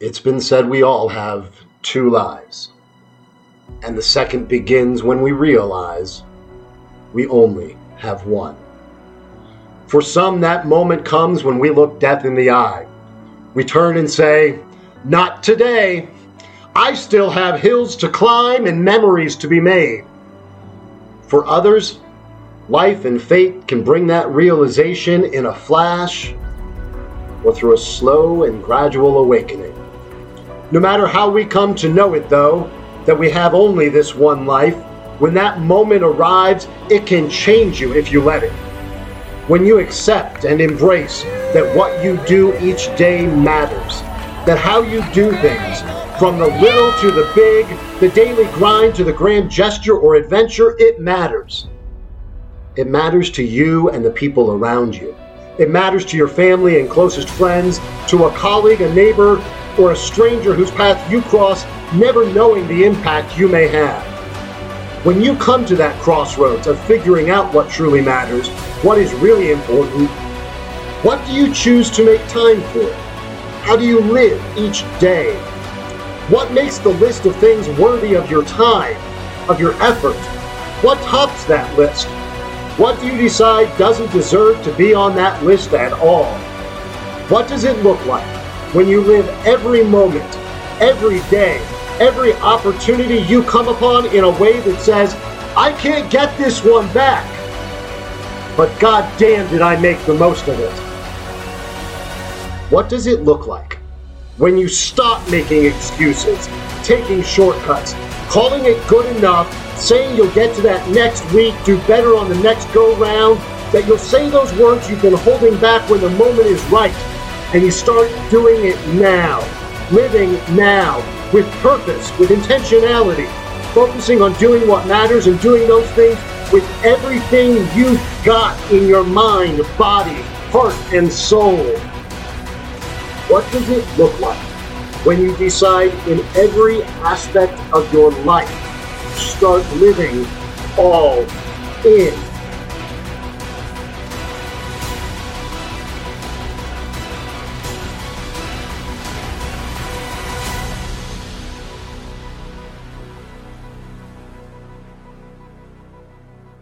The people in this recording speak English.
It's been said we all have two lives, and the second begins when we realize we only have one. For some, that moment comes when we look death in the eye. We turn and say, Not today. I still have hills to climb and memories to be made. For others, life and fate can bring that realization in a flash or through a slow and gradual awakening. No matter how we come to know it, though, that we have only this one life, when that moment arrives, it can change you if you let it. When you accept and embrace that what you do each day matters, that how you do things, from the little to the big, the daily grind to the grand gesture or adventure, it matters. It matters to you and the people around you. It matters to your family and closest friends, to a colleague, a neighbor, or a stranger whose path you cross, never knowing the impact you may have. When you come to that crossroads of figuring out what truly matters, what is really important, what do you choose to make time for? How do you live each day? What makes the list of things worthy of your time, of your effort? What tops that list? What do you decide doesn't deserve to be on that list at all? What does it look like when you live every moment, every day, every opportunity you come upon in a way that says, I can't get this one back. But god damn did I make the most of it. What does it look like when you stop making excuses, taking shortcuts, calling it good enough, saying you'll get to that next week, do better on the next go round, that you'll say those words you've been holding back when the moment is right, and you start doing it now, living now, with purpose, with intentionality, focusing on doing what matters and doing those things with everything you've got in your mind, body, heart, and soul. What does it look like when you decide in every aspect of your life to start living all in?